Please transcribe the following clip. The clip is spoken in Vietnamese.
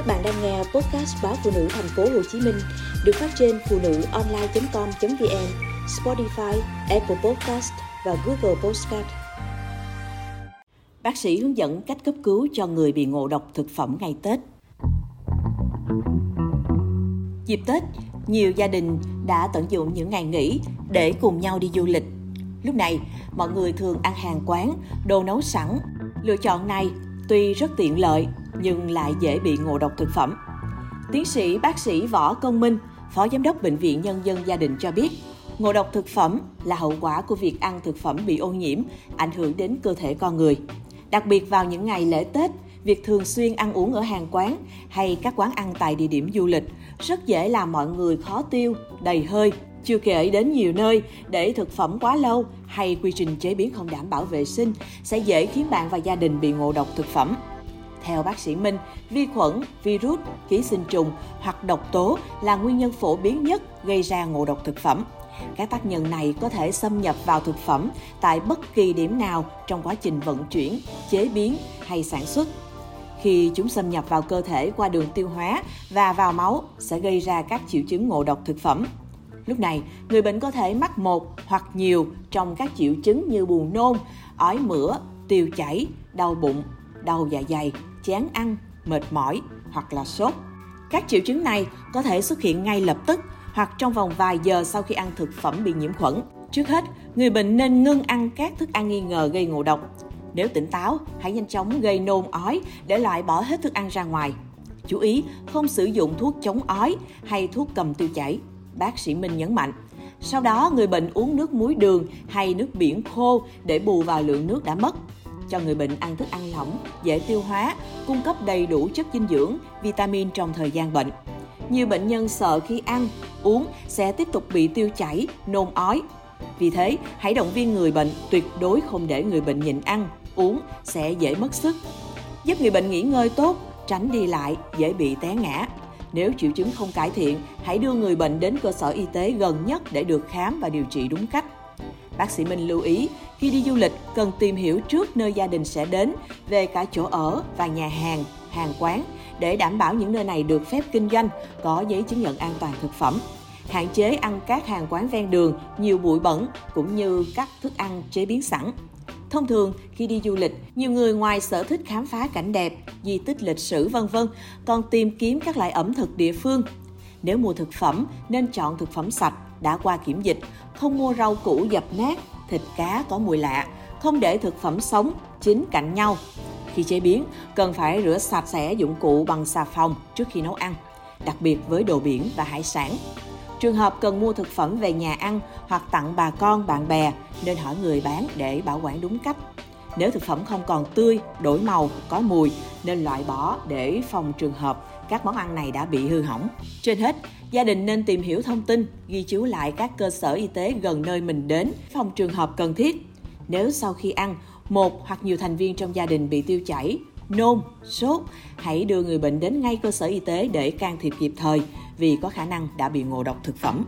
Các bạn đang nghe podcast báo phụ nữ thành phố Hồ Chí Minh được phát trên phụ nữ online.com.vn, Spotify, Apple Podcast và Google Podcast. Bác sĩ hướng dẫn cách cấp cứu cho người bị ngộ độc thực phẩm ngày Tết. Dịp Tết, nhiều gia đình đã tận dụng những ngày nghỉ để cùng nhau đi du lịch. Lúc này, mọi người thường ăn hàng quán, đồ nấu sẵn. Lựa chọn này tuy rất tiện lợi nhưng lại dễ bị ngộ độc thực phẩm. Tiến sĩ bác sĩ Võ Công Minh, Phó Giám đốc Bệnh viện Nhân dân Gia đình cho biết, ngộ độc thực phẩm là hậu quả của việc ăn thực phẩm bị ô nhiễm, ảnh hưởng đến cơ thể con người. Đặc biệt vào những ngày lễ Tết, việc thường xuyên ăn uống ở hàng quán hay các quán ăn tại địa điểm du lịch rất dễ làm mọi người khó tiêu, đầy hơi. Chưa kể đến nhiều nơi, để thực phẩm quá lâu hay quy trình chế biến không đảm bảo vệ sinh sẽ dễ khiến bạn và gia đình bị ngộ độc thực phẩm. Theo bác sĩ Minh, vi khuẩn, virus, ký sinh trùng hoặc độc tố là nguyên nhân phổ biến nhất gây ra ngộ độc thực phẩm. Các tác nhân này có thể xâm nhập vào thực phẩm tại bất kỳ điểm nào trong quá trình vận chuyển, chế biến hay sản xuất. Khi chúng xâm nhập vào cơ thể qua đường tiêu hóa và vào máu sẽ gây ra các triệu chứng ngộ độc thực phẩm. Lúc này, người bệnh có thể mắc một hoặc nhiều trong các triệu chứng như buồn nôn, ói mửa, tiêu chảy, đau bụng, đau dạ dày, chán ăn, mệt mỏi hoặc là sốt. Các triệu chứng này có thể xuất hiện ngay lập tức hoặc trong vòng vài giờ sau khi ăn thực phẩm bị nhiễm khuẩn. Trước hết, người bệnh nên ngưng ăn các thức ăn nghi ngờ gây ngộ độc. Nếu tỉnh táo, hãy nhanh chóng gây nôn ói để loại bỏ hết thức ăn ra ngoài. Chú ý không sử dụng thuốc chống ói hay thuốc cầm tiêu chảy. Bác sĩ Minh nhấn mạnh. Sau đó, người bệnh uống nước muối đường hay nước biển khô để bù vào lượng nước đã mất cho người bệnh ăn thức ăn lỏng, dễ tiêu hóa, cung cấp đầy đủ chất dinh dưỡng, vitamin trong thời gian bệnh. Nhiều bệnh nhân sợ khi ăn, uống sẽ tiếp tục bị tiêu chảy, nôn ói. Vì thế, hãy động viên người bệnh tuyệt đối không để người bệnh nhịn ăn, uống sẽ dễ mất sức. Giúp người bệnh nghỉ ngơi tốt, tránh đi lại, dễ bị té ngã. Nếu triệu chứng không cải thiện, hãy đưa người bệnh đến cơ sở y tế gần nhất để được khám và điều trị đúng cách. Bác sĩ Minh lưu ý, khi đi du lịch cần tìm hiểu trước nơi gia đình sẽ đến về cả chỗ ở và nhà hàng, hàng quán để đảm bảo những nơi này được phép kinh doanh, có giấy chứng nhận an toàn thực phẩm. Hạn chế ăn các hàng quán ven đường nhiều bụi bẩn cũng như các thức ăn chế biến sẵn. Thông thường, khi đi du lịch, nhiều người ngoài sở thích khám phá cảnh đẹp, di tích lịch sử vân vân, còn tìm kiếm các loại ẩm thực địa phương. Nếu mua thực phẩm, nên chọn thực phẩm sạch, đã qua kiểm dịch, không mua rau củ dập nát, thịt cá có mùi lạ, không để thực phẩm sống, chín cạnh nhau. Khi chế biến, cần phải rửa sạch sẽ dụng cụ bằng xà phòng trước khi nấu ăn, đặc biệt với đồ biển và hải sản. Trường hợp cần mua thực phẩm về nhà ăn hoặc tặng bà con, bạn bè nên hỏi người bán để bảo quản đúng cách. Nếu thực phẩm không còn tươi, đổi màu, có mùi nên loại bỏ để phòng trường hợp các món ăn này đã bị hư hỏng. Trên hết, gia đình nên tìm hiểu thông tin, ghi chú lại các cơ sở y tế gần nơi mình đến, phòng trường hợp cần thiết. Nếu sau khi ăn, một hoặc nhiều thành viên trong gia đình bị tiêu chảy, nôn, sốt, hãy đưa người bệnh đến ngay cơ sở y tế để can thiệp kịp thời vì có khả năng đã bị ngộ độc thực phẩm.